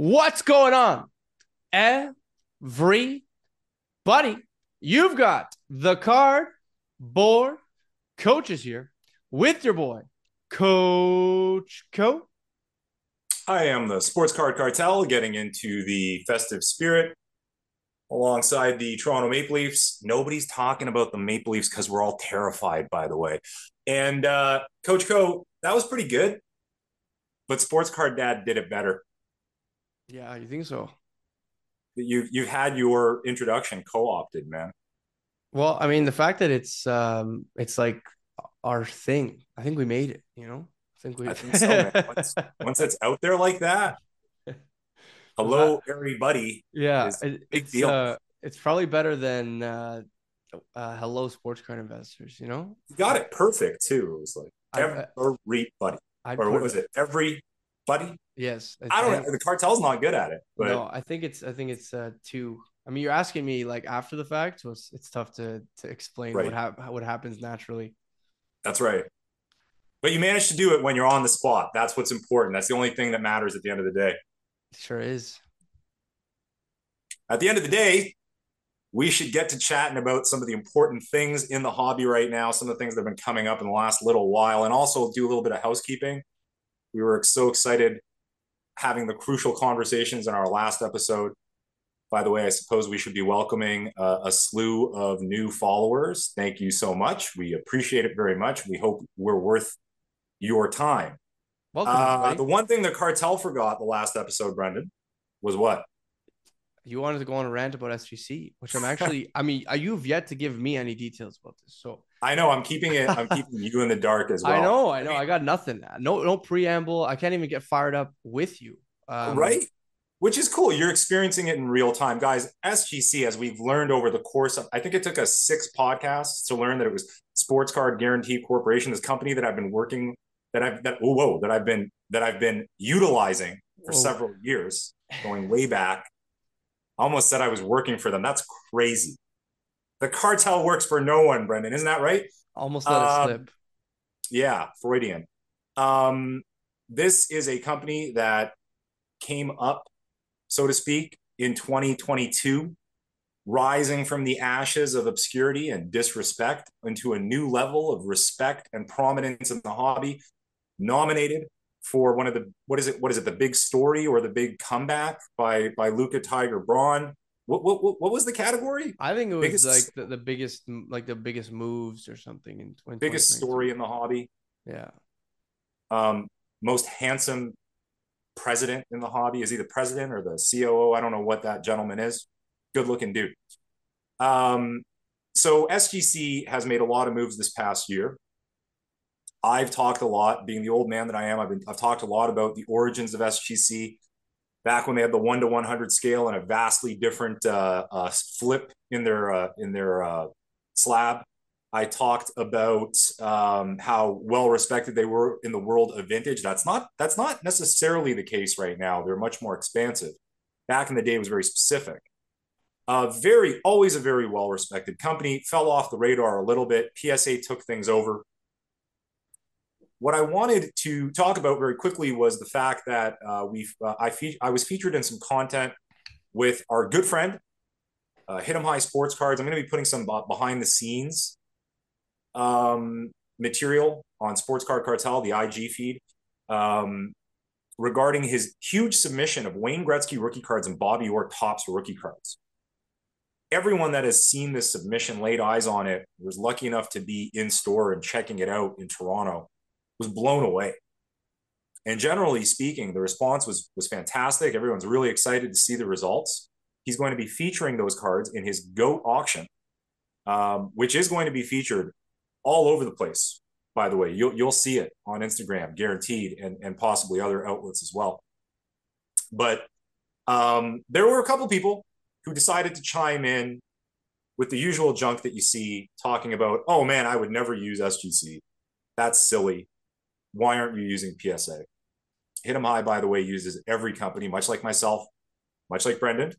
What's going on? Everybody, you've got the card board coaches here with your boy, Coach Koe. I am the Sports Card Cartel getting into the festive spirit alongside the Toronto Maple Leafs. Nobody's talking about the Maple Leafs because we're all terrified, by the way. And uh, Coach Koe, that was pretty good, but Sports Card Dad did it better. Yeah, you think so? You've you've had your introduction co-opted, man. Well, I mean, the fact that it's um, it's like our thing. I think we made it. You know, I think we. I think so. Once, once it's out there like that, hello, everybody. Yeah, it- big it's deal. uh, it's probably better than uh, uh, hello sports card investors. You know, You got it perfect too. It was like I- everybody, I'd or what was it? Everybody. Yes, I don't think- know. The cartel's not good at it, but no, I think it's I think it's uh two. I mean, you're asking me like after the fact, so it's it's tough to to explain Right. what hap- what happens naturally. That's right. But you managed to do it when you're on the spot. That's what's important. That's the only thing that matters at the end of the day. It sure is. At the end of the day, we should get to chatting about some of the important things in the hobby right now, some of the things that have been coming up in the last little while, and also do a little bit of housekeeping. We were so excited having the crucial conversations in our last episode. By the way, I suppose we should be welcoming uh, a slew of new followers. Thank you so much. We appreciate it very much. We hope we're worth your time. Welcome, Uh, the one thing the cartel forgot the last episode, Brendan, was what? you wanted to go on a rant about SGC, which I'm actually. I mean, uh, you've yet to give me any details about this, so I know I'm keeping it. I'm keeping you in the dark as well. I know, I know, I got nothing. No, no preamble. I can't even get fired up with you. Um, right? Which is cool. You're experiencing it in real time, guys. SGC, as we've learned over the course of, I think it took us six podcasts to learn that it was Sports Card Guarantee Corporation, this company that I've been working, that I've that whoa, whoa that I've been that I've been utilizing for Whoa. several years, going way back. I almost said I was working for them. That's crazy. The cartel works for no one, Brendan. Isn't that right? Almost let it Um, slip. Yeah, Freudian. Um, this is a company that came up, so to speak, in 2022, rising from the ashes of obscurity and disrespect into a new level of respect and prominence in the hobby. Nominated for one of the what is it? What is it? The big story or the big comeback by by Luca Tiger Braun? What what what was the category? I think it was biggest- like the, the biggest, like the biggest moves or something in 20, Biggest story in the hobby. Yeah. um, most handsome president in the hobby. Is he the president or the COO? I don't know what that gentleman is. Good looking dude. Um, so SGC has made a lot of moves this past year. I've talked a lot, being the old man that I am. I've been I've talked a lot about the origins of SGC. Back when they had the one to one hundred scale and a vastly different uh, uh, flip in their uh, in their uh, slab. I talked about um, how well respected they were in the world of vintage. That's not that's not necessarily the case right now. They're much more expansive. Back in the day, it was very specific. Uh, very always a very well respected company. Fell off the radar a little bit. PSA took things over. What I wanted to talk about very quickly was the fact that uh, we uh, I fe- I was featured in some content with our good friend uh, Hit 'em High Sports Cards. I'm going to be putting some behind the scenes um, material on Sports Card Cartel, the IG feed, um, regarding his huge submission of Wayne Gretzky rookie cards and Bobby Orr Topps rookie cards. Everyone that has seen this submission, laid eyes on it, was lucky enough to be in store and checking it out in Toronto, was blown away. And generally speaking, the response was was fantastic. Everyone's really excited to see the results. He's going to be featuring those cards in his GOAT auction, um, which is going to be featured all over the place. By the way, you'll you'll see it on Instagram, guaranteed, and and possibly other outlets as well. But um, there were a couple people who decided to chime in with the usual junk that you see talking about. Oh man, I would never use SGC. That's silly. Why aren't you using PSA? Hit 'em high, by the way, uses every company, much like myself, much like Brendan.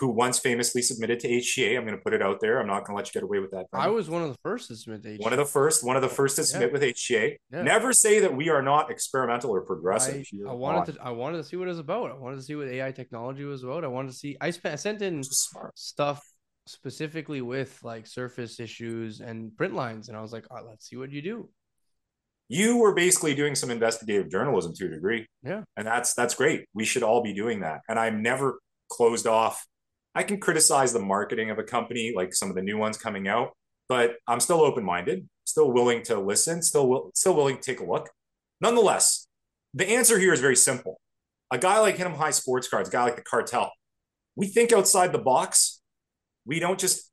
who once famously submitted to HGA. I'm going to put it out there. I'm not going to let you get away with that. I was one of the first to submit to HGA. One of the first, one of the first to submit Yeah. with HGA. Yeah. Never say that we are not experimental or progressive. I, I not. wanted to I wanted to see what it was about. I wanted to see what AI technology was about. I wanted to see I spent I sent in stuff specifically with like surface issues and print lines and I was like, oh, let's see what you do. You were basically doing some investigative journalism to a degree. Yeah. And that's that's great. We should all be doing that. And I'm never closed off. I can criticize the marketing of a company, like some of the new ones coming out, but I'm still open-minded, still willing to listen, still will, still willing to take a look. Nonetheless, the answer here is very simple. A guy like Hit 'em High Sports Cards, a guy like the cartel, we think outside the box. We don't just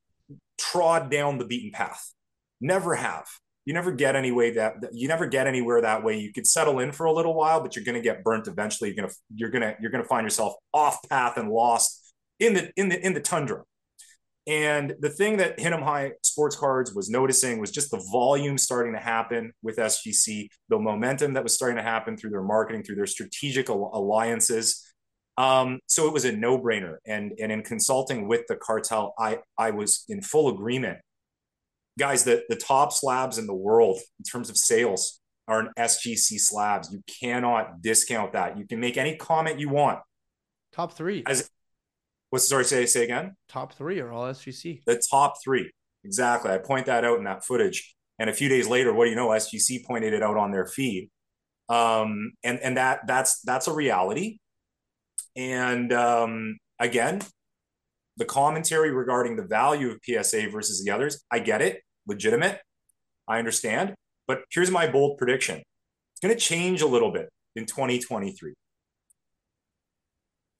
trod down the beaten path. Never have. You never get any way that you never get anywhere that way. You could settle in for a little while, but you're going to get burnt eventually. You're going to you're going to you're going to find yourself off path and lost in the in the in the tundra. And the thing that Hit 'em High Sports Cards was noticing was just the volume starting to happen with SGC, the momentum that was starting to happen through their marketing, through their strategic al- alliances. Um, so it was a no-brainer. And and in consulting with the cartel, I I was in full agreement. Guys, the, the top slabs in the world in terms of sales are an SGC slabs. You cannot discount that. You can make any comment you want. Top three. As what's sorry, say say again? Top three are all SGC. the top three. Exactly. I point that out in that footage. And a few days later, what do you know? SGC pointed it out on their feed. Um, and and that that's that's a reality. And um, again, the commentary regarding the value of PSA versus the others, I get it, legitimate. I understand. But here's my bold prediction. It's going to change a little bit in 2023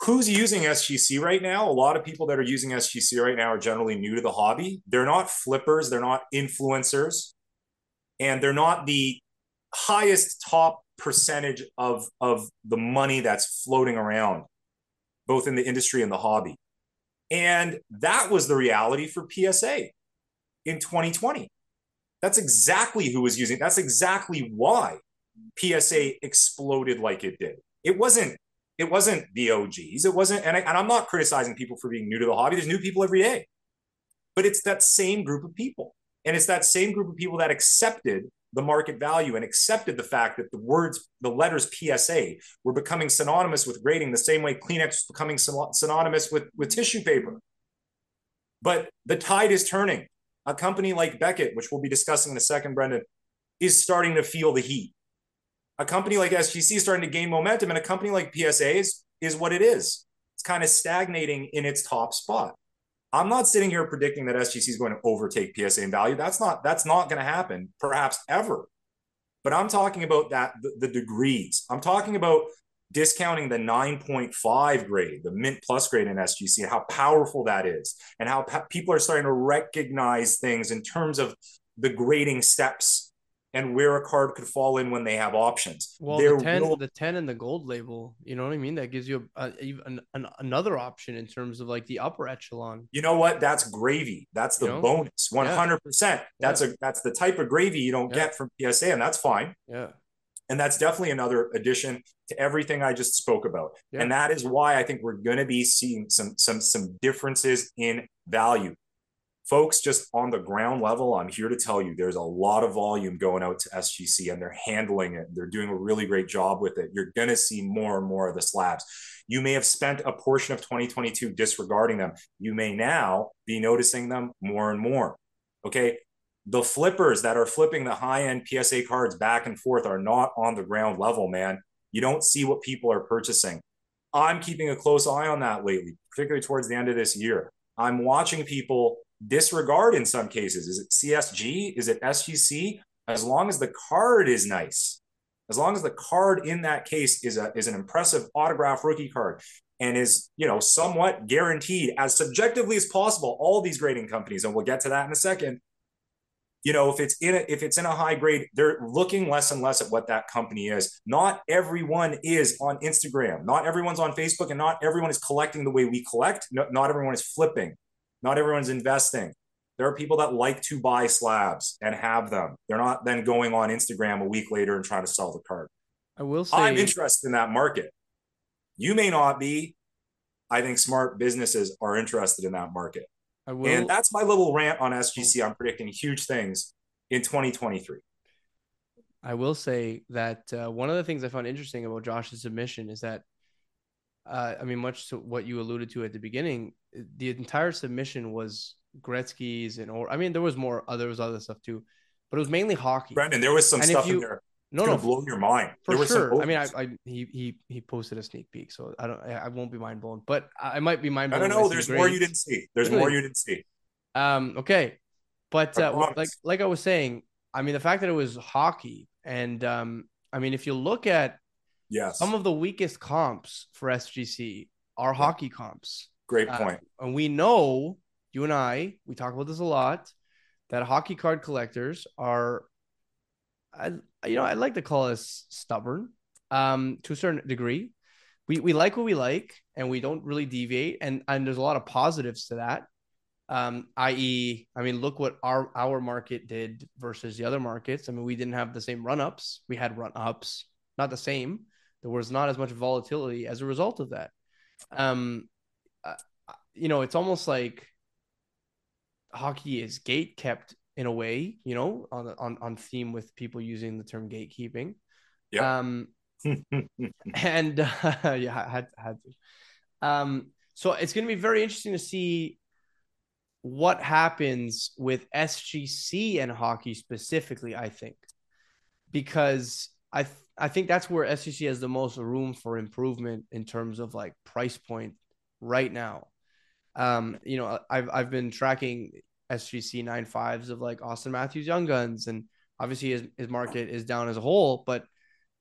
who's using SGC right now? A lot of people that are using SGC right now are generally new to the hobby. They're not flippers, they're not influencers, and they're not the highest top percentage of, of the money that's floating around, both in the industry and the hobby. And that was the reality for PSA in 2020. That's exactly who was using. That's exactly why PSA exploded like it did. It wasn't it wasn't the OGs. It wasn't, and, I, and I'm not criticizing people for being new to the hobby. There's new people every day, but it's that same group of people, and it's that same group of people that accepted the market value and accepted the fact that the words, the letters PSA, were becoming synonymous with grading the same way Kleenex was becoming synonymous with with tissue paper. But the tide is turning. A company like Beckett, which we'll be discussing in a second, Brendan, is starting to feel the heat a company like SGC is starting to gain momentum, and a company like PSA is, is what it is. It's kind of stagnating in its top spot. I'm not sitting here predicting that SGC is going to overtake PSA in value. That's not that's not going to happen, perhaps ever. But I'm talking about that the, the degrees. I'm talking about discounting the 9.5 grade, the mint plus grade in SGC, and how powerful that is, and how people are starting to recognize things in terms of the grading steps and where a card could fall in when they have options. Well, There the ten, will- the ten, and the gold label. You know what I mean? That gives you a, a, even an, another option in terms of like the upper echelon. you know what? That's gravy. That's the You know? bonus. One hundred percent. That's a that's the type of gravy you don't Yeah. get from PSA, and that's fine. Yeah, And that's definitely another addition to everything I just spoke about. Yeah. And that is why I think we're going to be seeing some some some differences in value. Folks, just on the ground level, I'm here to tell you there's a lot of volume going out to SGC and they're handling it. They're doing a really great job with it. You're going to see more and more of the slabs. You may have spent a portion of 2022 disregarding them. You may now be noticing them more and more. Okay. The flippers that are flipping the high end PSA cards back and forth are not on the ground level, man. You don't see what people are purchasing. I'm keeping a close eye on that lately, particularly towards the end of this year. I'm watching people disregard in some cases. Is it CSG? Is it SGC? As long as the card is nice, as long as the card in that case is a is an impressive autograph rookie card and is you know somewhat guaranteed as subjectively as possible. All these grading companies, and we'll get to that in a second. You know, if it's in a, if it's in a high grade, they're looking less and less at what that company is. Not everyone is on Instagram. Not everyone's on Facebook, and not everyone is collecting the way we collect. No, not everyone is flipping. Not everyone's investing. There are people that like to buy slabs and have them. They're not then going on Instagram a week later and trying to sell the card. I will say. I'm interested in that market. You may not be. I think smart businesses are interested in that market. I will. And that's my little rant on SGC. I'm predicting huge things in 2023. I will say that uh, one of the things I found interesting about Josh's submission is that, uh, I mean, much to what you alluded to at the beginning, the entire submission was Gretzky's and or I mean, there was more. There was other stuff too, but it was mainly hockey. Brendan, there was some And stuff you- in there. No, It's no, blow your mind. for there sure. I mean, I. I he he he posted a sneak peek, so I don't. I I won't be mind blown, but I I might be mind blown. I don't know. There's more you didn't see. There's Really? more you didn't see. Um. Okay, but uh, like like I was saying, I mean, the fact that it was hockey, and um, I mean, if you look at Yes. some of the weakest comps for SGC are hockey comps, Great uh, point. and we know you and I we talk about this a lot that hockey card collectors are, I you know I like to call us stubborn, um, to a certain degree. We we like what we like, and we don't really deviate, and and there's a lot of positives to that. Um, i.e., I mean, look what our our market did versus the other markets. I mean, we didn't have the same run ups. We had run ups, not the same. There was not as much volatility as a result of that. Um, uh, you know, it's almost like hockey is gate kept in a way, you know, on on on theme with people using the term gatekeeping. Yeah. Um, and uh, yeah, I had had to. Um, so it's going to be very interesting to see what happens with SGC and hockey specifically. I think because I th- I think that's where SGC has the most room for improvement in terms of like price point right now. Um, you know, I've I've been tracking SGC nine fives of like Auston Matthews Young Guns, and obviously his, his market is down as a whole, but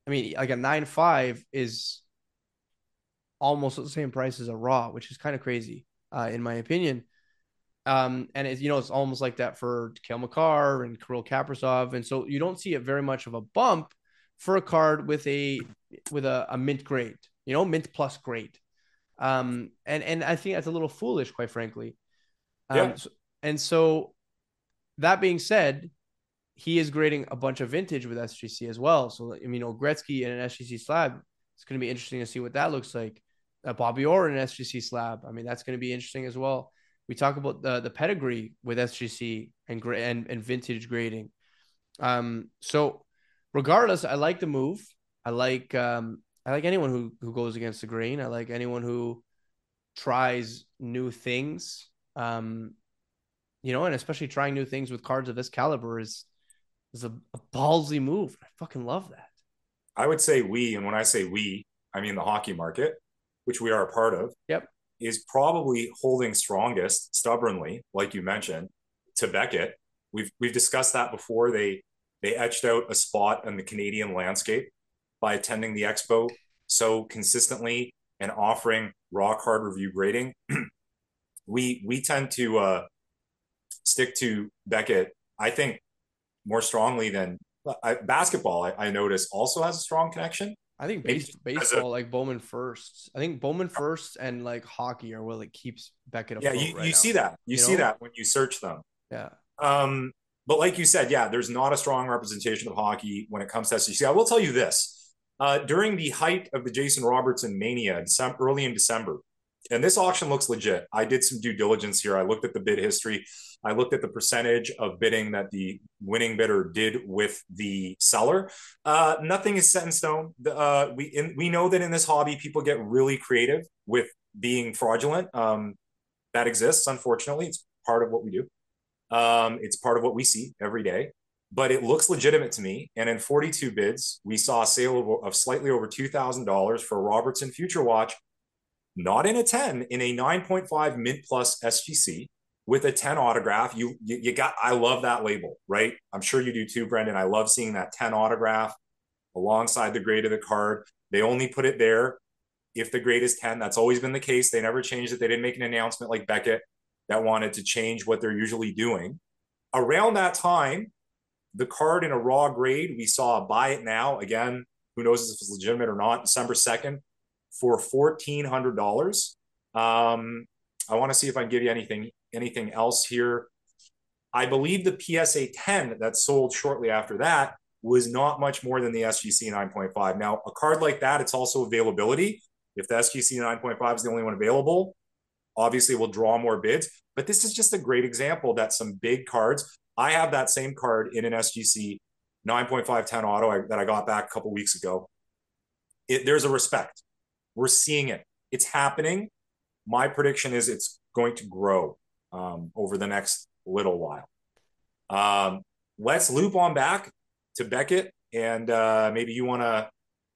I mean, like a nine five is almost the same price as a raw, which is kind of crazy, uh, in my opinion. Um, and it's you know, it's almost like that for Cale Makar and Kirill Kaprizov. And so you don't see it very much of a bump for a card with a with a, a mint grade, you know, mint plus grade. Um, and and I think that's a little foolish, quite frankly. Um, Yeah. so- and so that being said, he is grading a bunch of vintage with SGC as well. So I mean, Gretzky in an SGC slab, it's going to be interesting to see what that looks like. Uh, Bobby Orr in an SGC slab, I mean, that's going to be interesting as well. We talk about the the pedigree with SGC and and and vintage grading. Um, so regardless, I like the move. I like um I like anyone who who goes against the grain. I like anyone who tries new things. Um, you know, and especially trying new things with cards of this caliber is is a, a ballsy move. I fucking love that. I would say we, and when I say we, I mean the hockey market, which we are a part of. Yep. Is probably holding strongest stubbornly, like you mentioned, to Beckett. We've we've discussed that before. They they etched out a spot in the Canadian landscape by attending the expo so consistently and offering raw card review grading. we we tend to uh, stick to Beckett. I think more strongly than I, basketball. I, I notice also has a strong connection. I think base, baseball, like Bowman first. I think Bowman first and like hockey are what like keeps Beckett Yeah, you, right you now. see that. You, You see know? that when you search them. Yeah. Um, but like you said, yeah, there's not a strong representation of hockey when it comes to SGC. I will tell you this: uh, during the height of the Jason Robertson mania, December, early in December, and this auction looks legit. I did some due diligence here. I looked at the bid history. I looked at the percentage of bidding that the winning bidder did with the seller. Uh, nothing is set in stone. Uh, we in, we know that in this hobby, people get really creative with being fraudulent. Um, that exists, unfortunately. It's part of what we do. Um, it's part of what we see every day, but it looks legitimate to me. And in 42 bids, we saw a sale of, of slightly over $2,000 for a Robertson Future Watch, not in a 10, in a 9.5 Mint Plus SGC with a 10 autograph. You, you, you got, I love that label, right? I'm sure you do too, Brendan. I love seeing that 10 autograph alongside the grade of the card. They only put it there if the grade is 10. That's always been the case. They never changed it. They didn't make an announcement like Beckett that wanted to change what they're usually doing. Around that time, the card in a raw grade, we saw a buy it now. Again, who knows if it's legitimate or not, December 2nd for $1,400. Um, I want to see if I can give you anything anything else here. I believe the PSA 10 that sold shortly after that was not much more than the SGC 9.5. Now, a card like that, it's also availability. If the SGC 9.5 is the only one available, obviously we'll draw more bids. But this is just a great example that some big cards. I have that same card in an SGC 9.510 auto I, that I got back a couple weeks ago. It, there's a respect. We're seeing it. It's happening. My prediction is it's going to grow um, over the next little while. Um, let's loop on back to Beckett, and uh, maybe you want to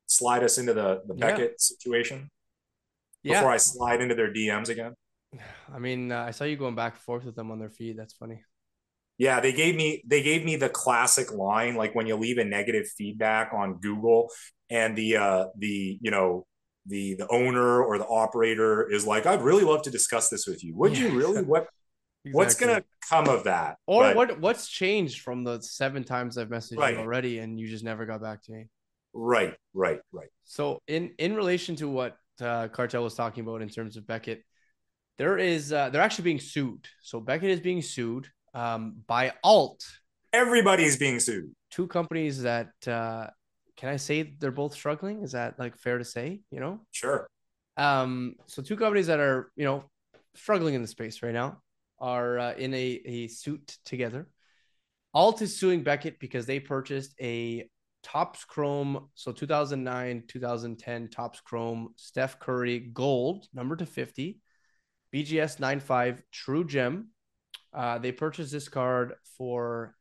slide us into the the Beckett yeah. situation before yeah. I slide into their DMs again. I mean, uh, I saw you going back and forth with them on their feed. That's funny. Yeah, they gave me they gave me the classic line like when you leave a negative feedback on Google and the uh the you know the the owner or the operator is like, I'd really love to discuss this with you. Would yeah. you really? What exactly. what's gonna come of that? Or but, what what's changed from the seven times I've messaged right. you already and you just never got back to me? Right, right, right. So in in relation to what uh, Cartel was talking about in terms of Beckett, there is uh, they're actually being sued. So Beckett is being sued um, by Alt. Everybody's being sued. Two companies that uh, can I say they're both struggling? Is that like fair to say? You know, sure. Um, so two companies that are you know struggling in the space right now are uh, in a a suit together. Alt is suing Beckett because they purchased a Topps Chrome, so 2009, 2010 Topps Chrome Steph Curry Gold, number to 50, BGS 95 True Gem. Uh, they purchased this card for,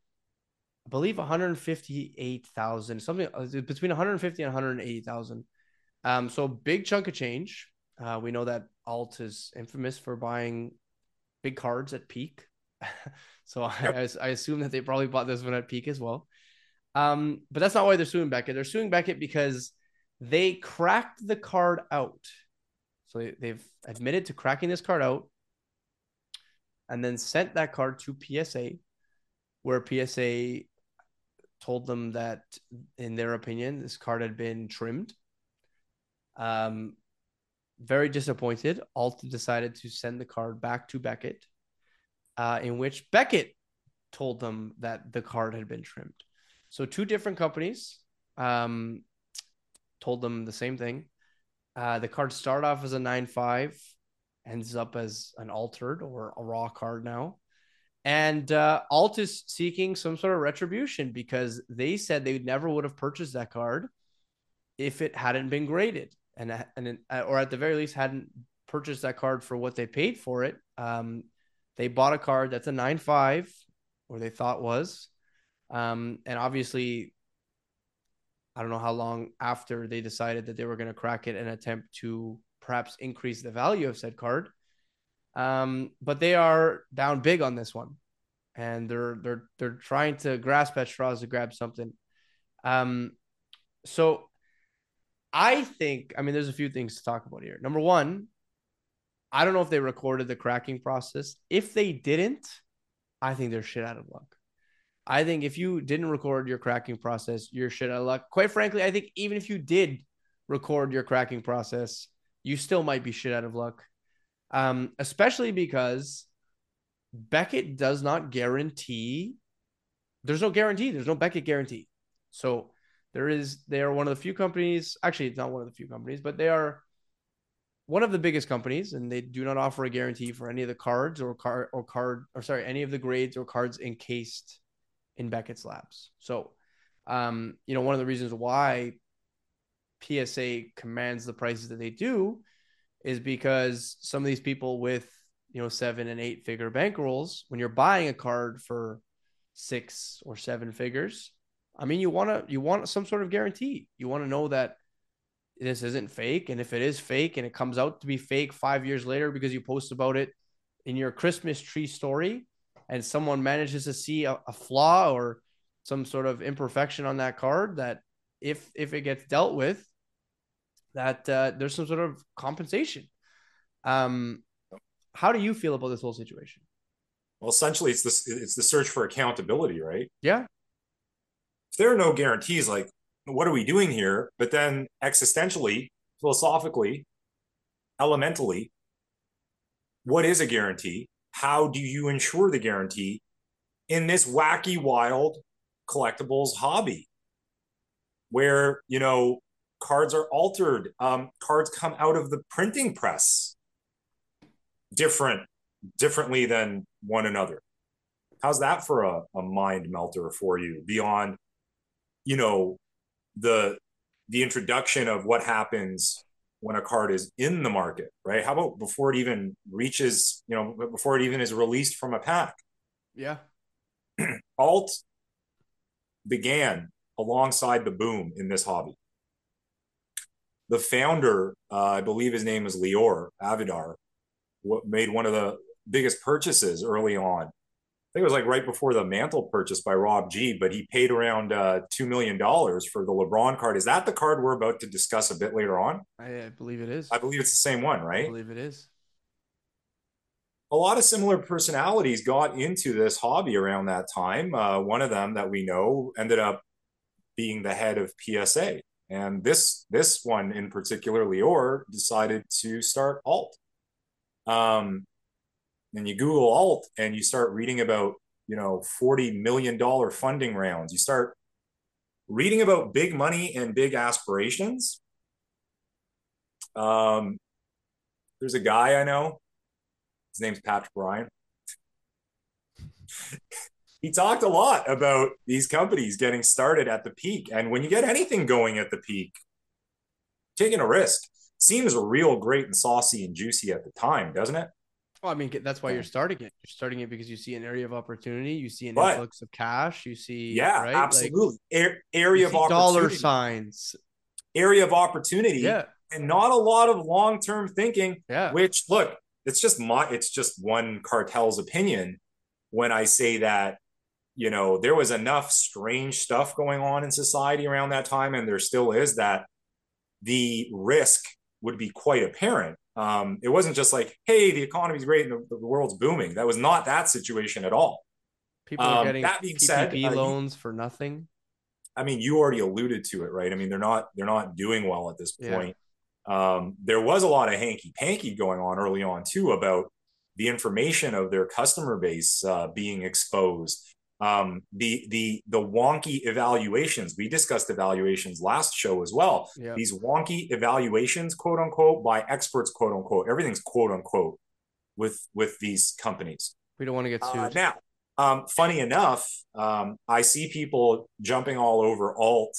I believe, 158,000, something uh, between 150 and 180,000. Um, so big chunk of change. Uh, we know that Alt is infamous for buying big cards at peak. so. I, I assume that they probably bought this one at peak as well. Um, but that's not why they're suing Beckett. They're suing Beckett because they cracked the card out. So they've admitted to cracking this card out and then sent that card to PSA, where PSA told them that, in their opinion, this card had been trimmed. Um, very disappointed. Alt decided to send the card back to Beckett, uh, in which Beckett told them that the card had been trimmed. So two different companies um, told them the same thing. Uh, the card start off as a nine five, ends up as an altered or a raw card now. And uh, Alt is seeking some sort of retribution because they said they never would have purchased that card if it hadn't been graded, and and or at the very least hadn't purchased that card for what they paid for it. Um, they bought a card that's a nine five, or they thought was, um, and obviously, I don't know how long after they decided that they were going to crack it and attempt to perhaps increase the value of said card. Um, but they are down big on this one, and they're they're they're trying to grasp at straws to grab something. Um, so I think I mean there's a few things to talk about here. Number one, I don't know if they recorded the cracking process. If they didn't, I think they're shit out of luck. I think if you didn't record your cracking process, you're shit out of luck. Quite frankly, I think even if you did record your cracking process, you still might be shit out of luck. Um, especially because Beckett does not guarantee. There's no guarantee. There's no Beckett guarantee. So there is. They are one of the few companies. Actually, it's not one of the few companies, but they are one of the biggest companies, and they do not offer a guarantee for any of the cards or card or card or sorry, any of the grades or cards encased in Beckett's labs. So, um, you know, one of the reasons why PSA commands the prices that they do is because some of these people with, you know, seven and eight figure bankrolls, when you're buying a card for six or seven figures, I mean, you want to, you want some sort of guarantee. You want to know that this isn't fake. And if it is fake and it comes out to be fake five years later because you post about it in your Christmas tree story, and someone manages to see a, a flaw or some sort of imperfection on that card that if if it gets dealt with that uh, there's some sort of compensation. Um how do you feel about this whole situation? Well essentially it's this it's the search for accountability right? Yeah. If there are no guarantees like what are we doing here? But then existentially philosophically elementally what is a guarantee how do you ensure the guarantee in this wacky, wild collectibles hobby? Where, you know, cards are altered. Um, cards come out of the printing press different, differently than one another. How's that for a, a mind melter for you beyond, you know, the the introduction of what happens when a card is in the market, right? How about before it even reaches, you know, before it even is released from a pack? Yeah. Alt began alongside the boom in this hobby. The founder, uh, I believe his name is Leore Avidar, what made one of the biggest purchases early on think it was like right before the mantle purchase by Rob G, but he paid around uh, $2 million for the LeBron card. Is that the card we're about to discuss a bit later on? I, I believe it is. I believe it's the same one, right? I believe it is. A lot of similar personalities got into this hobby around that time. Uh, one of them that we know ended up being the head of PSA. And this this one in particular, Leore, decided to start alt. Um, and you Google alt and you start reading about, you know, $40 million funding rounds, you start reading about big money and big aspirations. Um, there's a guy I know, his name's Patrick Ryan. he talked a lot about these companies getting started at the peak. And when you get anything going at the peak, taking a risk seems real great and saucy and juicy at the time, doesn't it? Well, I mean, that's why you're starting it. You're starting it because you see an area of opportunity, you see an but, influx of cash, you see, yeah, right? absolutely, like, area of dollar signs, area of opportunity, yeah, and not a lot of long term thinking. Yeah, which look, it's just my, it's just one cartel's opinion when I say that. You know, there was enough strange stuff going on in society around that time, and there still is that the risk would be quite apparent um, it wasn't just like, hey, the economy's great and the, the, world's booming. That was not that situation at all. People are um, getting that being PPP said, uh, loans you, for nothing. I mean, you already alluded to it, right? I mean, they're not they're not doing well at this point. Yeah. Um, there was a lot of hanky panky going on early on too about the information of their customer base uh, being exposed um, the the the wonky evaluations. We discussed evaluations last show as well. These wonky evaluations, quote unquote, by experts, quote unquote. Everything's quote unquote with with these companies. We don't want to get uh, sued. Uh, now, um, funny enough, um, I see people jumping all over alt,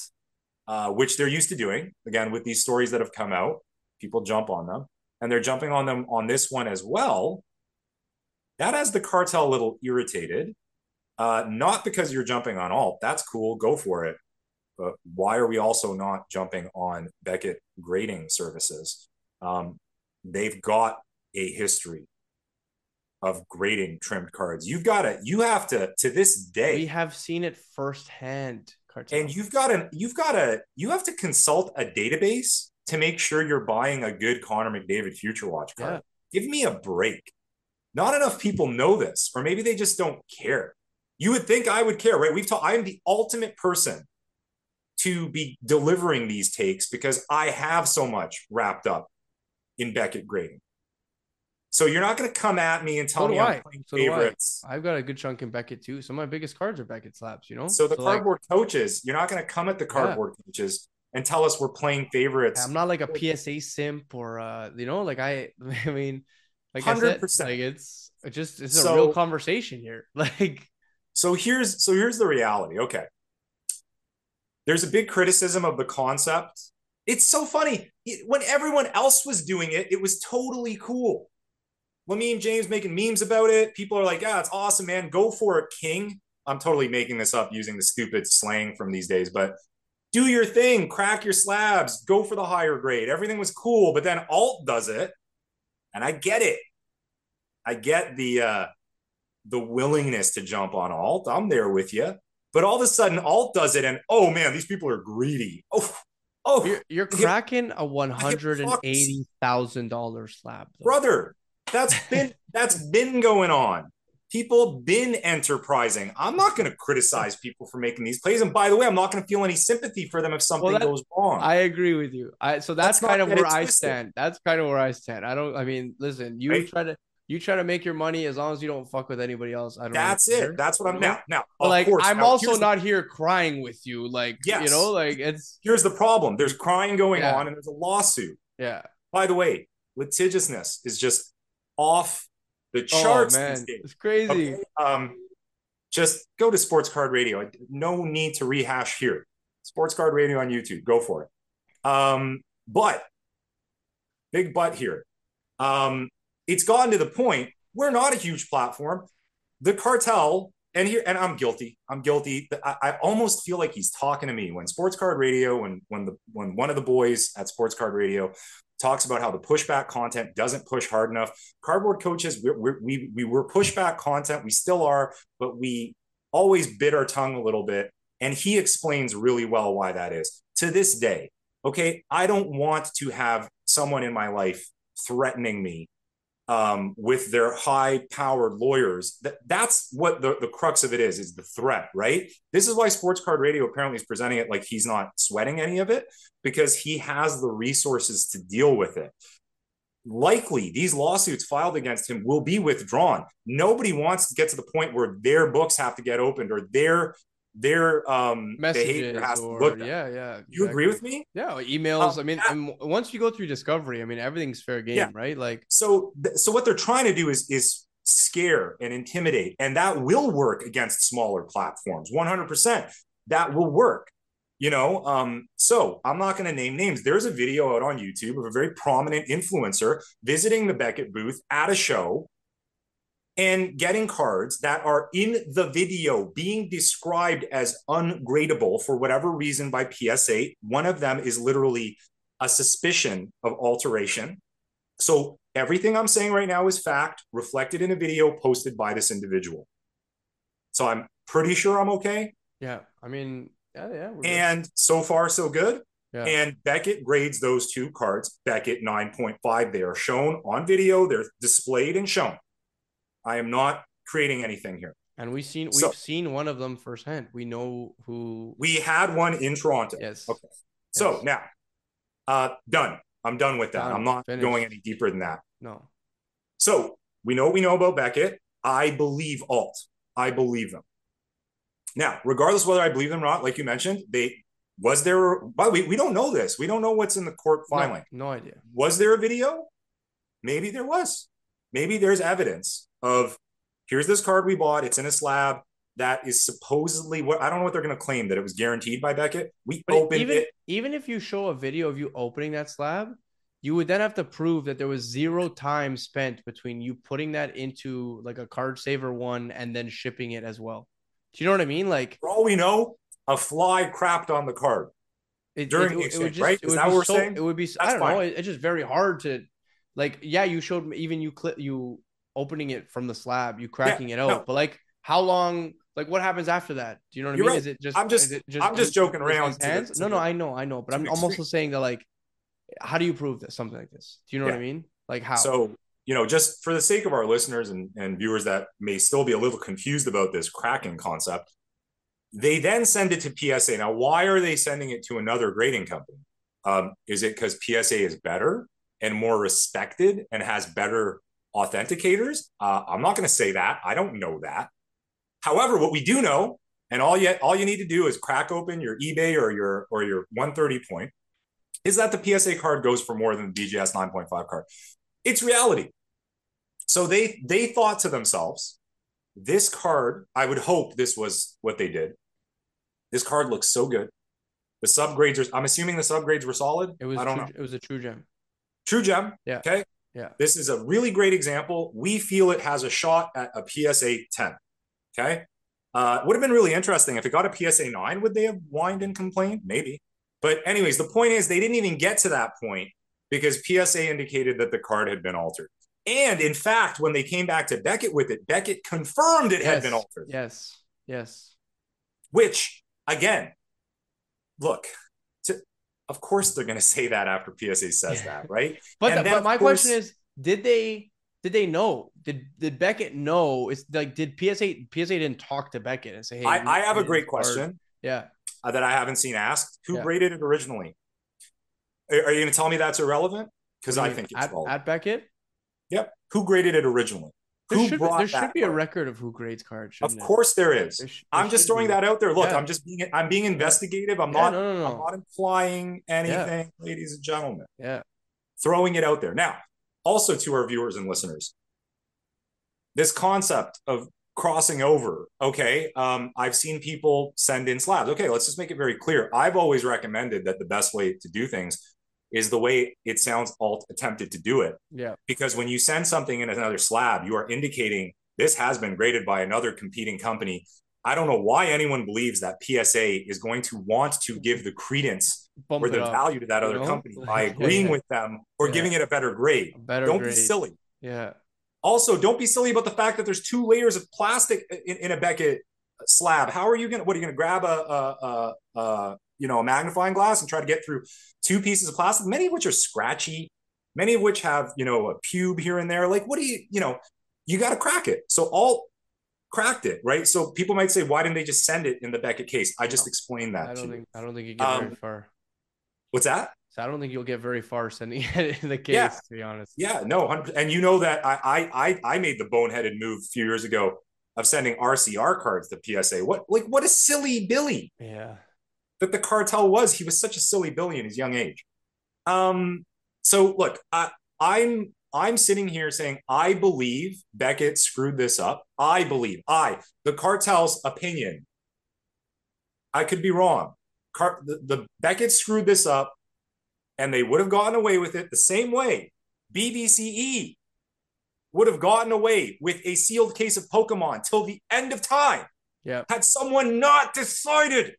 uh, which they're used to doing. Again, with these stories that have come out, people jump on them, and they're jumping on them on this one as well. That has the cartel a little irritated uh, not because you're jumping on alt. That's cool. Go for it. But why are we also not jumping on Beckett grading services? Um, they've got a history of grading trimmed cards. You've got to, you have to, to this day. We have seen it firsthand. Cartel. And you've got to, you've got to, you have to consult a database to make sure you're buying a good Connor McDavid Future Watch card. Yeah. Give me a break. Not enough people know this, or maybe they just don't care. You would think I would care, right? We've talked, I am the ultimate person to be delivering these takes because I have so much wrapped up in Beckett grading. So you're not going to come at me and tell so me I'm playing so favorites. I've got a good chunk in Beckett too. Some of my biggest cards are Beckett slaps, you know? So the so cardboard like, coaches, you're not going to come at the cardboard yeah. coaches and tell us we're playing favorites. I'm not like a PSA simp or uh, you know, like I I mean like 100%. I said, like it's just it's a so, real conversation here. Like so here's so here's the reality. Okay. There's a big criticism of the concept. It's so funny. When everyone else was doing it, it was totally cool. And James making memes about it, people are like, "Yeah, it's awesome, man. Go for it, king." I'm totally making this up using the stupid slang from these days, but do your thing, crack your slabs, go for the higher grade. Everything was cool, but then alt does it, and I get it. I get the uh the willingness to jump on alt. I'm there with you. But all of a sudden, alt does it, and oh man, these people are greedy. Oh, oh, you're, you're cracking a one hundred and eighty thousand dollars slab, though. brother. That's been that's been going on. People been enterprising. I'm not going to criticize people for making these plays. And by the way, I'm not going to feel any sympathy for them if something well, that, goes wrong. I agree with you. I so that's, that's kind of where I stand. That's kind of where I stand. I don't. I mean, listen, you right? try to you try to make your money as long as you don't fuck with anybody else. I don't. That's really it. That's what I'm now. Now, like, course, I'm now, also not the, here crying with you. Like, Yes. you know, like it's Here's the problem. There's crying going Yeah. on, and there's a lawsuit. yeah. By the way, litigiousness is just off the charts oh man, it's crazy. Okay? Um, just go to Sports Card Radio. No need to rehash here. Sports Card Radio on YouTube. Go for it. Um, but big but here. Um, it's gotten to the point we're not a huge platform. The cartel, and here, and I'm guilty. I'm guilty. I, I almost feel like he's talking to me when Sports Card Radio, when when the when one of the boys at Sports Card Radio talks about how the pushback content doesn't push hard enough. Cardboard coaches, we're, we we were pushback content. We still are, but we always bit our tongue a little bit. And he explains really well why that is. To this day, okay, I don't want to have someone in my life threatening me um, with their high-powered lawyers. That, that's what the, the crux of it is, is the threat, right? This is why Sports Card Radio apparently is presenting it like he's not sweating any of it, because he has the resources to deal with it. Likely, these lawsuits filed against him will be withdrawn. Nobody wants to get to the point where their books have to get opened or their their um, Messages behavior has or to look. yeah, yeah. You agree with me? Yeah, emails. Um, I mean, yeah. once you go through discovery, I mean, everything's fair game, Yeah. right? Like, So, th- so what they're trying to do is is scare and intimidate, and that will work against smaller platforms. One hundred percent, that will work. You know, um, so I'm not going to name names. There's a video out on YouTube of a very prominent influencer visiting the Beckett booth at a show and getting cards that are in the video being described as ungradable for whatever reason by PSA. One of them is literally a suspicion of alteration. So everything I'm saying right now is fact reflected in a video posted by this individual. So I'm pretty sure I'm okay. yeah, I mean, yeah, yeah. we're good. And so far, so good. yeah. And Beckett grades those two cards, Beckett 9.5. They are shown on video, they're displayed and shown. I am not creating anything here. And we've seen we've So- seen one of them firsthand. We know who. We had one in Toronto. Yes. Okay. So now, uh, done. I'm done with that. Done. I'm not Finished. going any deeper than that. No. So we know what we know about Beckett. I believe alt. I believe them. Now, regardless whether I believe them or not, like you mentioned, they was there. By the way, we don't know this. We don't know what's in the court No, filing. no idea. Was there a video? Maybe there was. Maybe there's evidence of here's this card we bought. It's in a slab that is supposedly what I don't know what they're going to claim that it was guaranteed by Beckett. We But opened even it. even if you show a video of you opening that slab, you would then have to prove that there was zero time spent between you putting that into like a card saver one and then shipping it as well. Do you know what I mean? Like For all we know, a fly crapped on the card. it, During it, the it exchange, would just, right? It Is would that be what we're so, saying? It would be. I don't know. fine. It, it's just very hard to, like. Yeah, you showed me even you clip you opening it from the slab, you cracking it out, no. but like how long? Like what happens after that? Do you know what You're I mean? right. Is it just? I'm just- is it I'm just joking around the- hands? no, no, the- I know, I know, but I'm I'm also saying that like, how do you prove that something like this? Do you know what I mean? Like how? So, you know, just for the sake of our listeners and, and viewers that may still be a little confused about this cracking concept, they then send it to PSA. Now, why are they sending it to another grading company? Um, is it because PSA is better and more respected and has better authenticators? Uh, I'm not going to say that. I don't know that. However, what we do know, and all you all you need to do is crack open your eBay or your or your 130 point, is that the PSA card goes for more than the BGS 9.5 card. It's reality. So they they thought to themselves, this card, I would hope this was what they did. This card looks so good. The subgrades are, I'm assuming the subgrades were solid. it was I don't true, know. it was a true gem. True gem. Yeah. Okay. Yeah. This is a really great example. We feel it has a shot at a PSA 10. Okay. Uh, would have been really interesting if it got a PSA 9. Would they have whined and complained? Maybe. But, anyways, the point is they didn't even get to that point because PSA indicated that the card had been altered. And in fact, when they came back to Beckett with it, Beckett confirmed it had been altered, Yes. Yes. which, again, look, of course they're going to say that after PSA says that, right? But And the- but my course- question is, did they did they know? Did did Beckett know? It's like did PSA PSA didn't talk to Beckett and say, hey, I, I have a great or- question. Yeah. uh, that I haven't seen asked. Who Yeah. graded it originally? Are, are you going to tell me that's irrelevant? Because I you think it's at, at Beckett. Yep. Who graded it originally? There who should, brought there that should be a record of who grades cards. Of course there is. There sh- there I'm just throwing be. that out there. Look, Yeah. I'm just being I'm being investigative. I'm Yeah, not no, no, no. I'm not implying anything, ladies and gentlemen. Yeah. Throwing it out there. Now, also to our viewers and listeners, this concept of crossing over, okay, um, I've seen people send in slabs. Okay, let's just make it very clear. I've always recommended that the best way to do things is the way it sounds alt attempted to do it Yeah. because when you send something in another slab, you are indicating this has been graded by another competing company. I don't know why anyone believes that PSA is going to want to give the credence Bump or the up. value to that other know? company by agreeing yeah. with them or Yeah. giving it a better grade. A better don't grade. be silly. Yeah. Also, don't be silly about the fact that there's two layers of plastic in, in a Beckett slab. How are you gonna? What are you gonna grab a, a, a, a you know a magnifying glass and try to get through two pieces of plastic, many of which are scratchy, many of which have you know a pube here and there. Like, what do you you know? You got to crack it. So all cracked it, right? So people might say, why didn't they just send it in the Beckett case? I just explained that I don't you. think I don't think you get Um, very far. What's that? So I don't think you'll get very far sending it in the case, Yeah. to be honest. Yeah, no, 100 and you know that I, I I I made the boneheaded move a few years ago of sending RCR cards to PSA. What like what a silly Billy Yeah. That the cartel was. He was such a silly Billy in his young age. Um, so look, I, I'm I'm sitting here saying I believe Beckett screwed this up. I believe I the cartel's opinion. I could be wrong. Car- the, the Beckett screwed this up, and they would have gotten away with it the same way. BBCE would have gotten away with a sealed case of Pokemon till the end of time Yeah. had someone not decided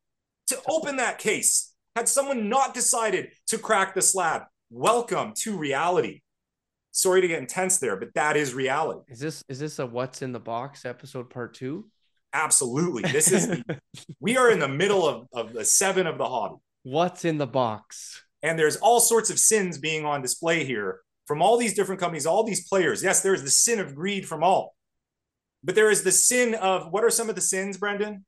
to open that case, had someone not decided to crack the slab, welcome to reality. Sorry to get intense there, but that is reality. Is this is this a what's in the box episode part two? Absolutely. This is the, we are in the middle of, of the seven of the hobby. what's in the box? And there's all sorts of sins being on display here from all these different companies, all these players. Yes, there's the sin of greed from all. But there is the sin of what are some of the sins, Brendan?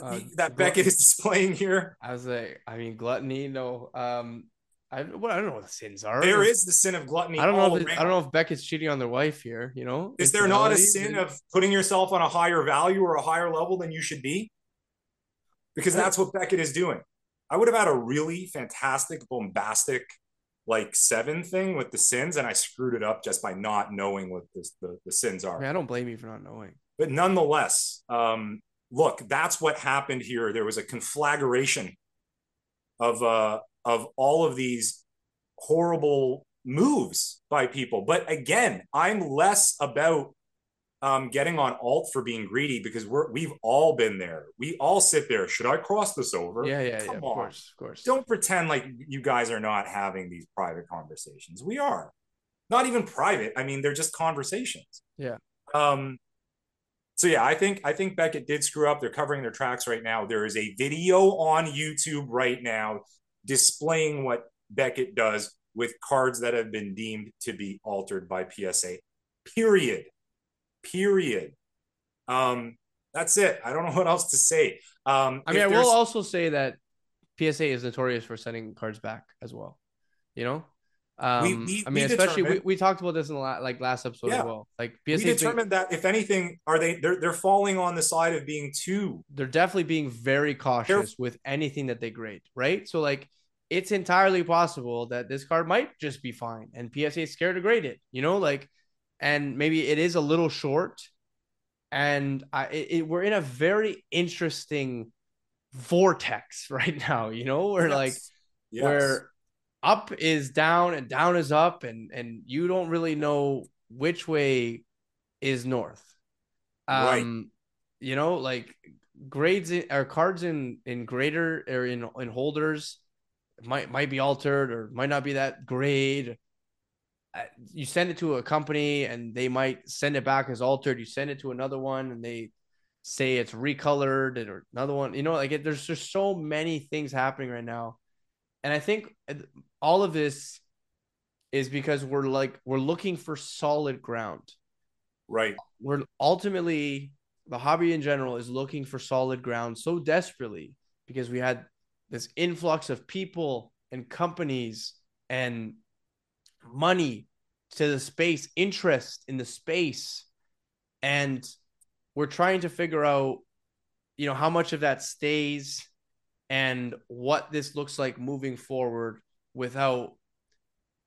Uh, that Beckett is displaying here. I was like, I mean, gluttony. No, um, I well, I don't know what the sins are. There's- the sin of gluttony. I don't know. If I don't know if Beckett's cheating on their wife here. You know, Is there not a sin of putting yourself on a higher value or a higher level than you should be? Because that's what Beckett is doing. I would have had a really fantastic, bombastic, like seven thing with the sins, and I screwed it up just by not knowing what this, the, the sins I are. mean, I don't blame you for not knowing. But nonetheless, um, look, that's what happened here. There was a conflagration of uh, of all of these horrible moves by people. But again, I'm less about um, getting on alt for being greedy because we're we've all been there. We all sit there. Should I cross this over? Yeah, yeah, Come yeah. Of on. course, of course. Don't pretend like you guys are not having these private conversations. We are. Not even private. I mean, they're just conversations. Yeah. Um so yeah, I think I think Beckett did screw up. They're covering their tracks right now. There is a video on YouTube right now displaying what Beckett does with cards that have been deemed to be altered by PSA. Period. Period. Um that's it. I don't know what else to say. Um I mean, I will also say that PSA is notorious for sending cards back as well. You know, um, We- we- I mean, we especially we, we talked about this in the la- like last episode Yeah. as well. Like we PSA, 's being- determined that if anything, are they they're they're falling on the side of being too they're definitely being very cautious with anything that they grade, right? So like it's entirely possible that this card might just be fine and PSA is scared to grade it, you know, like and maybe it is a little short and I it, it- we're in a very interesting vortex right now, you know, where like Yes. Yes. where up is down and down is up and and you don't really know which way is north. Right. um you know like grades in, or cards in in greater or in in holders might might be altered or might not be that grade. Uh, you send it to a company and they might send it back as altered. You send it to another one and they say it's recolored or another one. You know like it, there's just so many things happening right now and i think uh, all of this is because we're like we're looking for solid ground right. we're ultimately the hobby in general is looking for solid ground so desperately because we had this influx of people and companies and money to the space, interest in the space, and we're trying to figure out, you know, how much of that stays and what this looks like moving forward without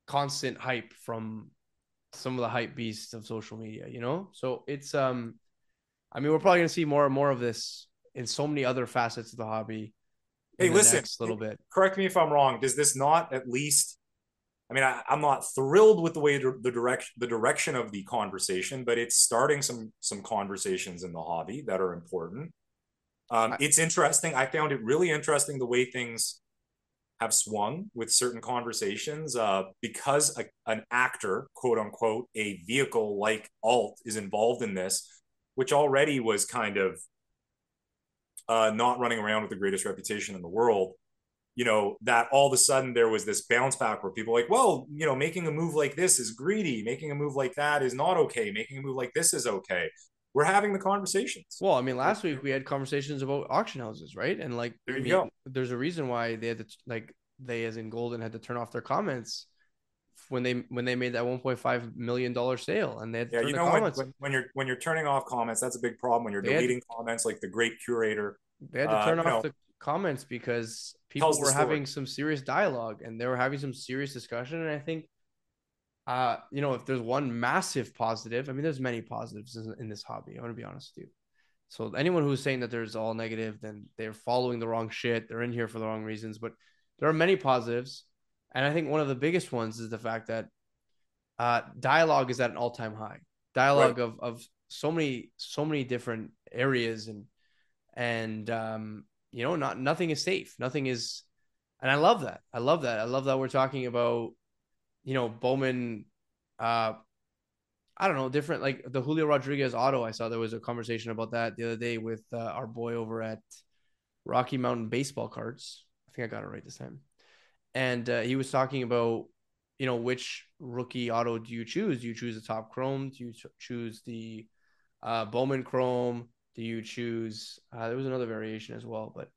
constant hype from some of the hype beasts of social media, you know? So it's um I mean we're probably gonna see more and more of this in so many other facets of the hobby. Hey, listen, a little bit. Correct me if I'm wrong. Does this not at least I mean, I, am not thrilled with the way the direction the direction of the conversation, but it's starting some some conversations in the hobby that are important. Um, it's interesting. I found it really interesting the way things have swung with certain conversations uh, because a, an actor, quote unquote, a vehicle like Alt is involved in this, which already was kind of uh, not running around with the greatest reputation in the world. You know, that all of a sudden there was this bounce back where people like, well, you know, making a move like this is greedy, making a move like that is not okay, making a move like this is okay we're having the conversations. Well, I mean, last week we had conversations about auction houses, right? And like, there you I mean, go. There's a reason why they had to like they, as in Goldin, had to turn off their comments when they when they made that 1.5 million dollar sale, and they had yeah, you know, when, when, when, you're when you're turning off comments, that's a big problem. When you're they deleting had, comments, like the great curator, they had to uh, turn uh, off know, the comments because people were having some serious dialogue and they were having some serious discussion, and I think uh, you know, if there's one massive positive, I mean, there's many positives in, in this hobby. I want to be honest with you. So anyone who's saying that there's all negative, then they're following the wrong shit. They're in here for the wrong reasons. But there are many positives, and I think one of the biggest ones is the fact that uh, dialogue is at an all-time high. Dialogue right. of of so many so many different areas and and um, you know, not nothing is safe. Nothing is, and I love that. I love that. I love that we're talking about you know, Bowman, uh, I don't know, different like the Julio Rodriguez auto. I saw there was a conversation about that the other day with uh, our boy over at Rocky Mountain Baseball Cards. I think I got it right this time. And uh, he was talking about, you know, which rookie auto do you choose? Do you choose the top chrome? Do you ch- choose the uh, Bowman chrome? Do you choose? Uh, there was another variation as well, but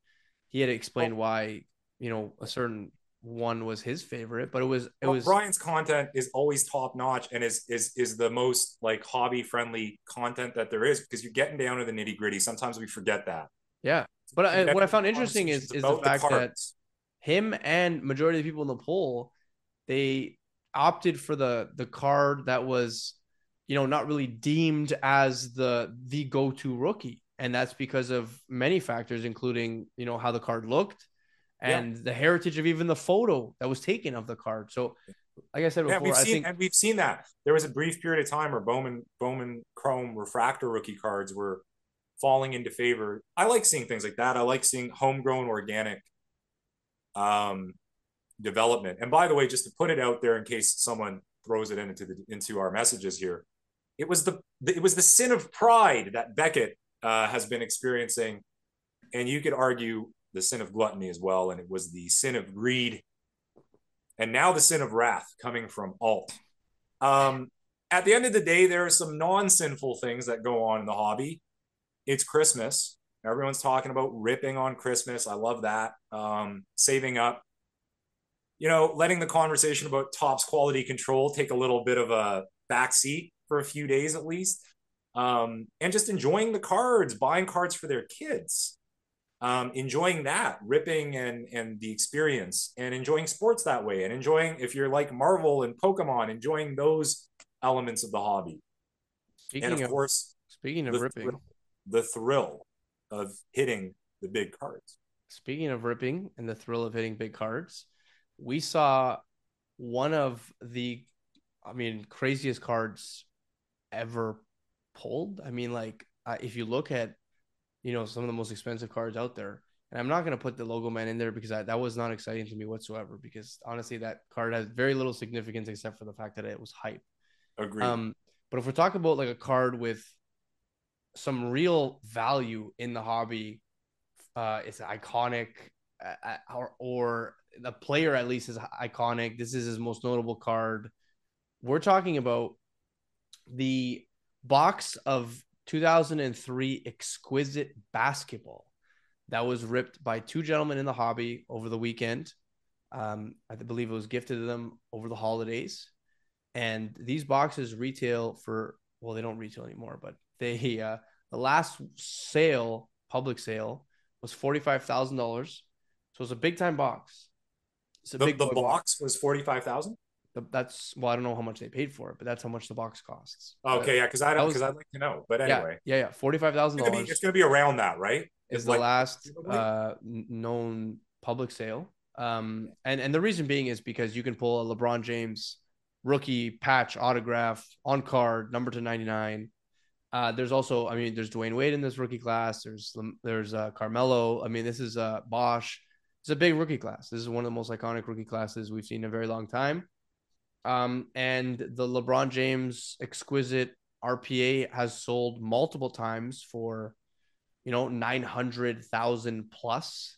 he had explained oh. why, you know, a certain one was his favorite, but it was it well, was Brian's content is always top notch and is is is the most like hobby friendly content that there is because you're getting down to the nitty gritty. Sometimes we forget that. Yeah, but I, what I found interesting is is the fact the that him and majority of the people in the poll they opted for the the card that was you know not really deemed as the the go to rookie, and that's because of many factors, including you know how the card looked and yeah. the heritage of even the photo that was taken of the card. So, like I said before, yeah, we've I seen, think and we've seen that there was a brief period of time where Bowman Bowman Chrome refractor rookie cards were falling into favor. I like seeing things like that. I like seeing homegrown organic um, development. And by the way, just to put it out there in case someone throws it into the into our messages here, it was the it was the sin of pride that Beckett uh, has been experiencing, and you could argue the sin of gluttony as well, and it was the sin of greed, and now the sin of wrath coming from alt. Um, at the end of the day, there are some non-sinful things that go on in the hobby. It's Christmas. Everyone's talking about ripping on Christmas. I love that. Um, saving up. You know, letting the conversation about Topps quality control take a little bit of a backseat for a few days at least. Um, and just enjoying the cards, buying cards for their kids um, enjoying that, ripping and and the experience, and enjoying sports that way, and enjoying if you're like Marvel and Pokemon, enjoying those elements of the hobby. Speaking and of, of course, speaking of the ripping, thrill, the thrill of hitting the big cards. Speaking of ripping and the thrill of hitting big cards, we saw one of the, I mean, craziest cards ever pulled. I mean, like uh, if you look at you know, some of the most expensive cards out there. And I'm not going to put the logo man in there because I, that was not exciting to me whatsoever. Because honestly, that card has very little significance except for the fact that it was hype. Agreed. Um, but if we're talking about like a card with some real value in the hobby, uh, it's iconic, uh, uh, or, or the player at least is iconic. This is his most notable card. We're talking about the box of 2003 exquisite basketball that was ripped by two gentlemen in the hobby over the weekend. Um, I believe it was gifted to them over the holidays. and these boxes retail for well, they don't retail anymore, but they uh, the last sale, public sale, was forty five thousand dollars. So it's a big time box. It's a the, big the box, box was forty five thousand. That's well, I don't know how much they paid for it, but that's how much the box costs. Okay, but yeah, because I don't because I'd like to know. But anyway, yeah, yeah, yeah. forty five thousand dollars. It's going to be around that, right? Is the like, last uh, known public sale. Um, and and the reason being is because you can pull a LeBron James rookie patch autograph on card number to ninety nine. Uh, there's also, I mean, there's Dwyane Wade in this rookie class. There's there's uh, Carmelo. I mean, this is uh, Bosh. It's a big rookie class. This is one of the most iconic rookie classes we've seen in a very long time. Um, and the LeBron James exquisite RPA has sold multiple times for, you know, 900,000 plus.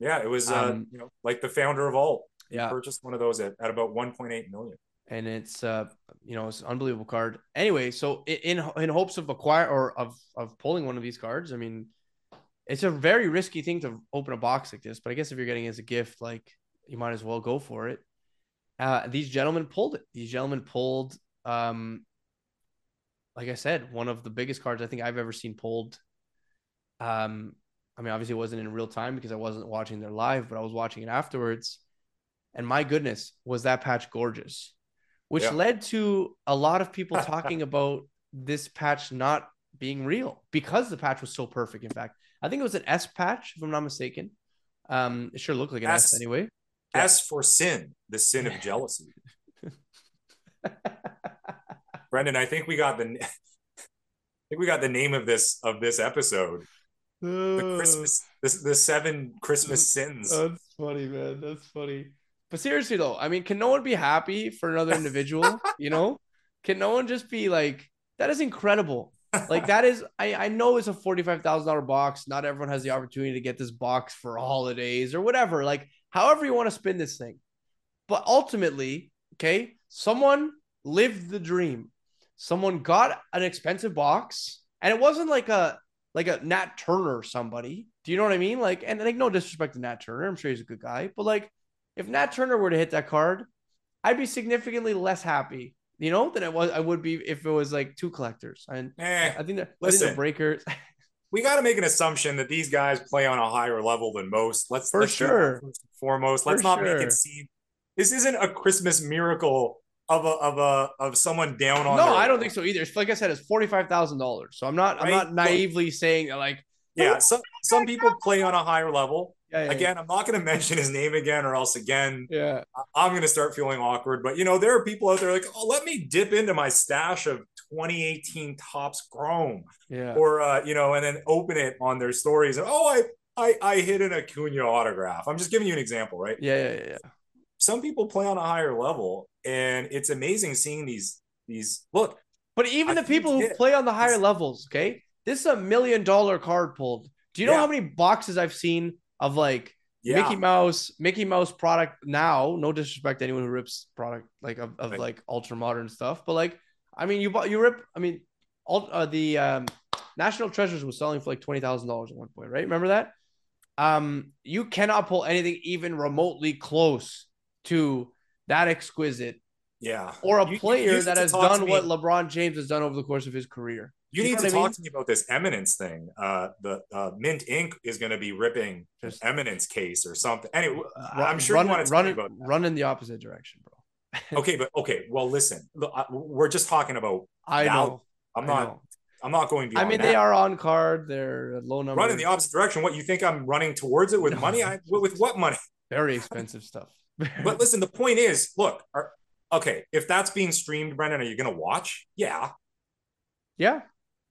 Yeah, it was, uh, um, uh, you know, like the founder of all. Yeah. Purchased one of those at, at about 1.8 million. And it's, uh, you know, it's an unbelievable card. Anyway, so in in hopes of acquire or of of pulling one of these cards, I mean, it's a very risky thing to open a box like this. But I guess if you're getting it as a gift, like you might as well go for it uh, these gentlemen pulled it. These gentlemen pulled, um, like I said, one of the biggest cards I think I've ever seen pulled. Um, I mean, obviously, it wasn't in real time because I wasn't watching their live, but I was watching it afterwards. And my goodness, was that patch gorgeous, which yeah. led to a lot of people talking about this patch not being real because the patch was so perfect. In fact, I think it was an S patch, if I'm not mistaken. Um, it sure looked like an S, S anyway. As for sin, the sin of jealousy. Brendan, I think we got the I think we got the name of this of this episode. The. Christmas the, the seven Christmas sins. That's funny, man. That's funny. But seriously though, I mean, can no one be happy for another individual? you know? Can no one just be like, that is incredible. Like that is I, I know it's a $45,000 box. Not everyone has the opportunity to get this box for holidays or whatever. Like however you want to spin this thing. But ultimately, okay, someone lived the dream. Someone got an expensive box, and it wasn't like a like a Nat Turner somebody. Do you know what I mean? Like, and like no disrespect to Nat Turner, I'm sure he's a good guy, but like if Nat Turner were to hit that card, I'd be significantly less happy, you know, than it was I would be if it was like two collectors. And eh, I think that listen, I think the breakers. we got to make an assumption that these guys play on a higher level than most. Let's for let's sure. First and foremost, let's For not sure. make it seem this isn't a Christmas miracle of a of a of someone down on. No, I don't think so either. Like I said, it's forty five thousand dollars. So I'm not right? I'm not naively saying that like. Yeah, oh, some some people play on a higher level. Yeah, yeah, again. I'm not going to mention his name again, or else again, yeah, I'm going to start feeling awkward. But you know, there are people out there like, oh, let me dip into my stash of 2018 Topps Chrome, yeah, or uh, you know, and then open it on their stories. And oh, I I I hit an Acuna autograph. I'm just giving you an example, right? Yeah, yeah, yeah. Some people play on a higher level, and it's amazing seeing these these look. But even I the people who play on the higher levels, okay, this is a million dollar card pulled. Do you know yeah. how many boxes I've seen of like yeah. Mickey Mouse, Mickey Mouse product now? No disrespect to anyone who rips product like of, of right. like ultra modern stuff, but like I mean, you bought you rip. I mean, all uh, the um, National Treasures was selling for like twenty thousand dollars at one point, right? Remember that? Um, you cannot pull anything even remotely close to that exquisite. Yeah. Or a player you, you that has done what LeBron James has done over the course of his career. You, you need to talk mean? to me about this Eminence thing. Uh, the uh, Mint Inc. is going to be ripping Just, Eminence case or something. Anyway, uh, I'm sure run, you want to run, about that. run in the opposite direction, bro. okay, but okay. Well, listen, we're just talking about. I know. I'm not. Know. I'm not going to I mean, that. they are on card. They're a low number. Running in the opposite direction. What you think I'm running towards it with no. money? I with what money? Very expensive stuff. but listen, the point is, look, are, okay, if that's being streamed, Brendan, are you going to watch? Yeah. Yeah.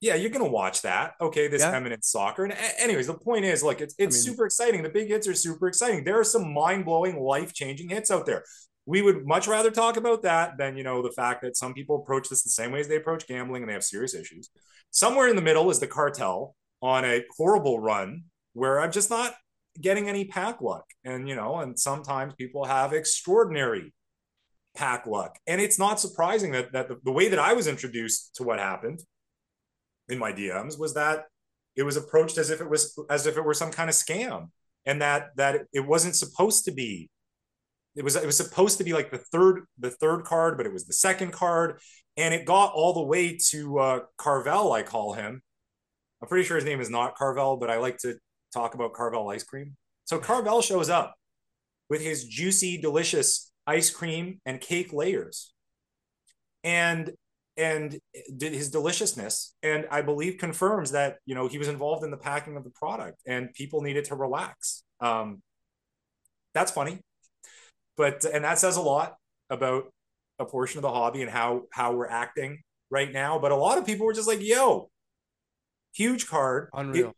Yeah, you're going to watch that. Okay, this yeah. eminent soccer. And anyways, the point is, like, it's it's I mean, super exciting. The big hits are super exciting. There are some mind blowing, life changing hits out there. We would much rather talk about that than you know the fact that some people approach this the same way as they approach gambling and they have serious issues. Somewhere in the middle is the cartel on a horrible run where I'm just not getting any pack luck. And, you know, and sometimes people have extraordinary pack luck. And it's not surprising that, that the, the way that I was introduced to what happened in my DMs was that it was approached as if it was as if it were some kind of scam and that that it wasn't supposed to be it was it was supposed to be like the third the third card, but it was the second card, and it got all the way to uh, Carvel. I call him. I'm pretty sure his name is not Carvel, but I like to talk about Carvel ice cream. So Carvel shows up with his juicy, delicious ice cream and cake layers, and and did his deliciousness, and I believe confirms that you know he was involved in the packing of the product, and people needed to relax. Um, that's funny but and that says a lot about a portion of the hobby and how how we're acting right now. But a lot of people were just like, "Yo, huge card, unreal." It,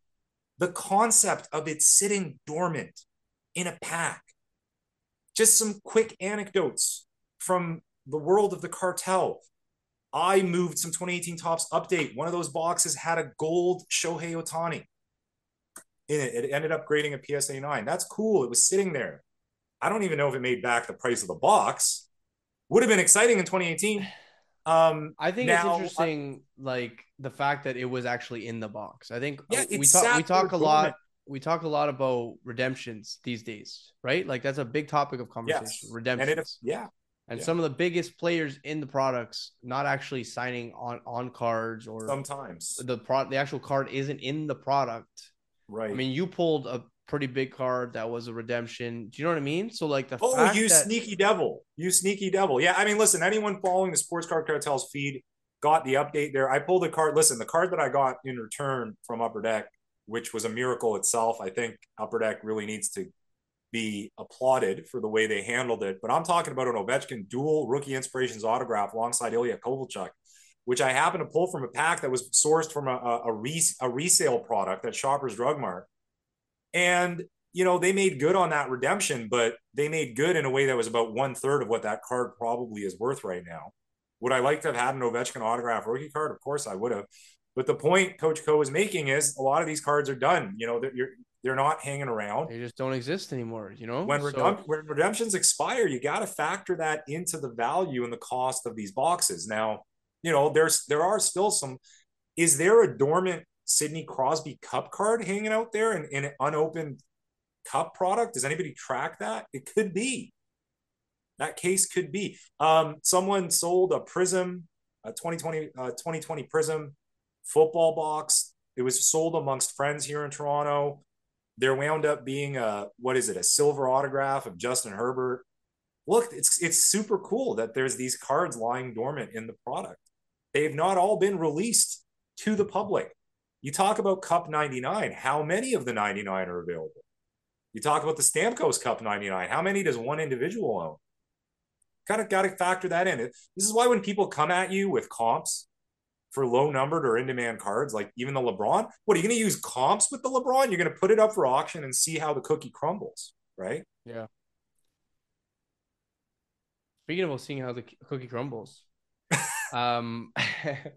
the concept of it sitting dormant in a pack. Just some quick anecdotes from the world of the cartel. I moved some 2018 Topps update. One of those boxes had a gold Shohei Ohtani in it. It ended up grading a PSA 9. That's cool. It was sitting there. I don't even know if it made back the price of the box. Would have been exciting in 2018. Um, I think now, it's interesting, I, like the fact that it was actually in the box. I think yeah, we talk we talk a lot. We talk a lot about redemptions these days, right? Like that's a big topic of conversation. Yes. Redemptions, it, yeah. And yeah. some of the biggest players in the products not actually signing on on cards or sometimes the pro the actual card isn't in the product. Right. I mean, you pulled a pretty big card that was a redemption. Do you know what I mean? So like the oh, you that- sneaky devil, you sneaky devil. Yeah, I mean, listen, anyone following the Sports Card Cartels feed got the update there. I pulled a card. Listen, the card that I got in return from Upper Deck, which was a miracle itself. I think Upper Deck really needs to be applauded for the way they handled it. But I'm talking about an Ovechkin dual rookie inspirations autograph alongside Ilya Kovalchuk. Which I happened to pull from a pack that was sourced from a, a, res- a resale product at Shoppers Drug Mart and you know they made good on that redemption, but they made good in a way that was about one third of what that card probably is worth right now. Would I like to have had an Ovechkin autograph rookie card? Of course I would have. But the point Coach Koe is making is a lot of these cards are done. You know, they're they're not hanging around. They just don't exist anymore. You know, when, so... when redemptions expire, you got to factor that into the value and the cost of these boxes. Now, you know, there's there are still some. Is there a dormant Sidney Crosby cup card hanging out there in, in an unopened cup product? Does anybody track that? It could be. That case could be. Um, someone sold a Prism, a 2020, uh, 2020 Prism football box. It was sold amongst friends here in Toronto. There wound up being a what is it? A silver autograph of Justin Herbert. Look, it's it's super cool that there's these cards lying dormant in the product. They've not all been released to the public. You talk about Cup 99. How many of the 99 are available? You talk about the Stamkos Cup 99. How many does one individual own? Kind of got to factor that in. This is why when people come at you with comps for low numbered or in demand cards, like even the LeBron, what are you going to use comps with the LeBron? You're going to put it up for auction and see how the cookie crumbles, right? Yeah. Speaking of seeing how the cookie crumbles, um,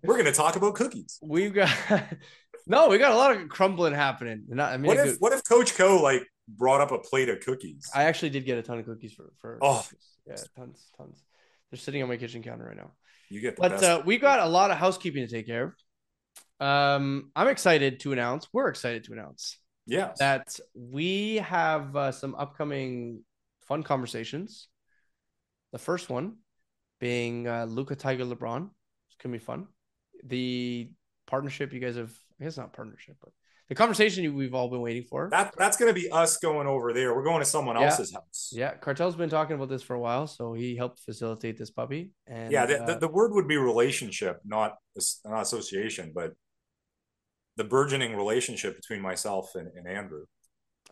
we're going to talk about cookies. We've got no, we got a lot of crumbling happening. Not, I mean, what if what if Coach Koe like brought up a plate of cookies? I actually did get a ton of cookies for for oh yeah, tons, tons. They're sitting on my kitchen counter right now. You get, but uh, we got a lot of housekeeping to take care of. Um, I'm excited to announce. We're excited to announce. Yeah. That we have uh, some upcoming fun conversations. The first one being uh, Luka Tiger LeBron. It's gonna be fun. The partnership you guys have I guess not partnership, but the conversation we've all been waiting for. That that's going to be us going over there. We're going to someone yeah. else's house. Yeah, Cartel's been talking about this for a while, so he helped facilitate this puppy. And yeah, the, uh, the, the, word would be relationship, not not association, but the burgeoning relationship between myself and, and Andrew.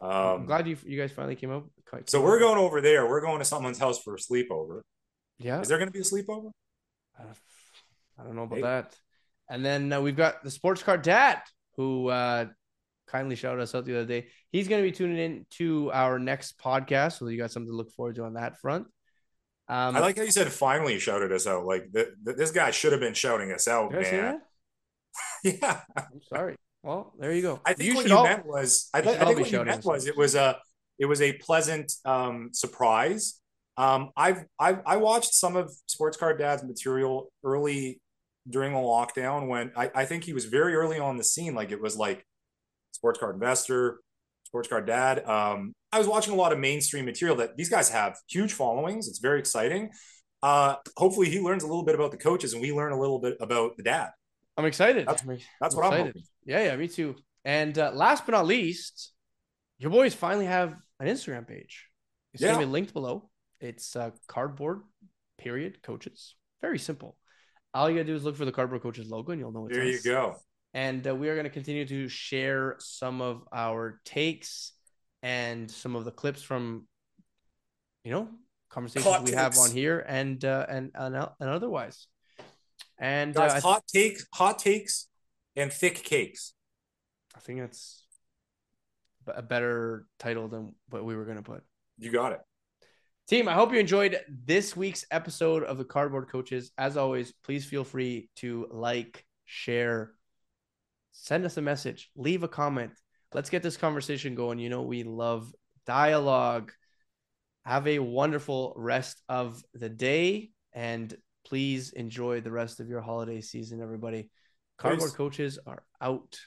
Um, I'm glad you you guys finally came up. Came so we're going over there. We're going to someone's house for a sleepover. Yeah. Is there going to be a sleepover? Uh, I don't know about Maybe. that. And then uh, we've got the Sports Card Dad who uh, kindly shouted us out the other day. He's going to be tuning in to our next podcast, so you got something to look forward to on that front. Um, I like how you said finally shouted us out. Like the, the, this guy should have been shouting us out, man. yeah. I'm sorry. Well, there you go. I think you what you all, meant was I, th- I think what you meant was it was a it was a pleasant um, surprise. Um, I've, I've I watched some of Sports Card Dad's material early during the lockdown when I, I think he was very early on the scene. Like it was like sports card investor, Sports Card Dad. Um, I was watching a lot of mainstream material that these guys have huge followings. It's very exciting. Uh, hopefully, he learns a little bit about the coaches, and we learn a little bit about the dad. I'm excited. That's, that's I'm what excited. I'm hoping. Yeah, yeah, me too. And uh, last but not least, your boys finally have an Instagram page. It's yeah. going to be linked below. It's uh, cardboard period coaches. Very simple. All you gotta do is look for the cardboard coaches logo, and you'll know it's. There you go. And uh, we are going to continue to share some of our takes and some of the clips from, you know, conversations hot we takes. have on here and uh, and and, and otherwise. And Guys, uh, hot takes, hot takes, and thick cakes. I think that's a better title than what we were going to put. You got it. Team, I hope you enjoyed this week's episode of the Cardboard Coaches. As always, please feel free to like, share, send us a message, leave a comment. Let's get this conversation going. You know, we love dialogue. Have a wonderful rest of the day and please enjoy the rest of your holiday season, everybody. Cardboard Coaches are out.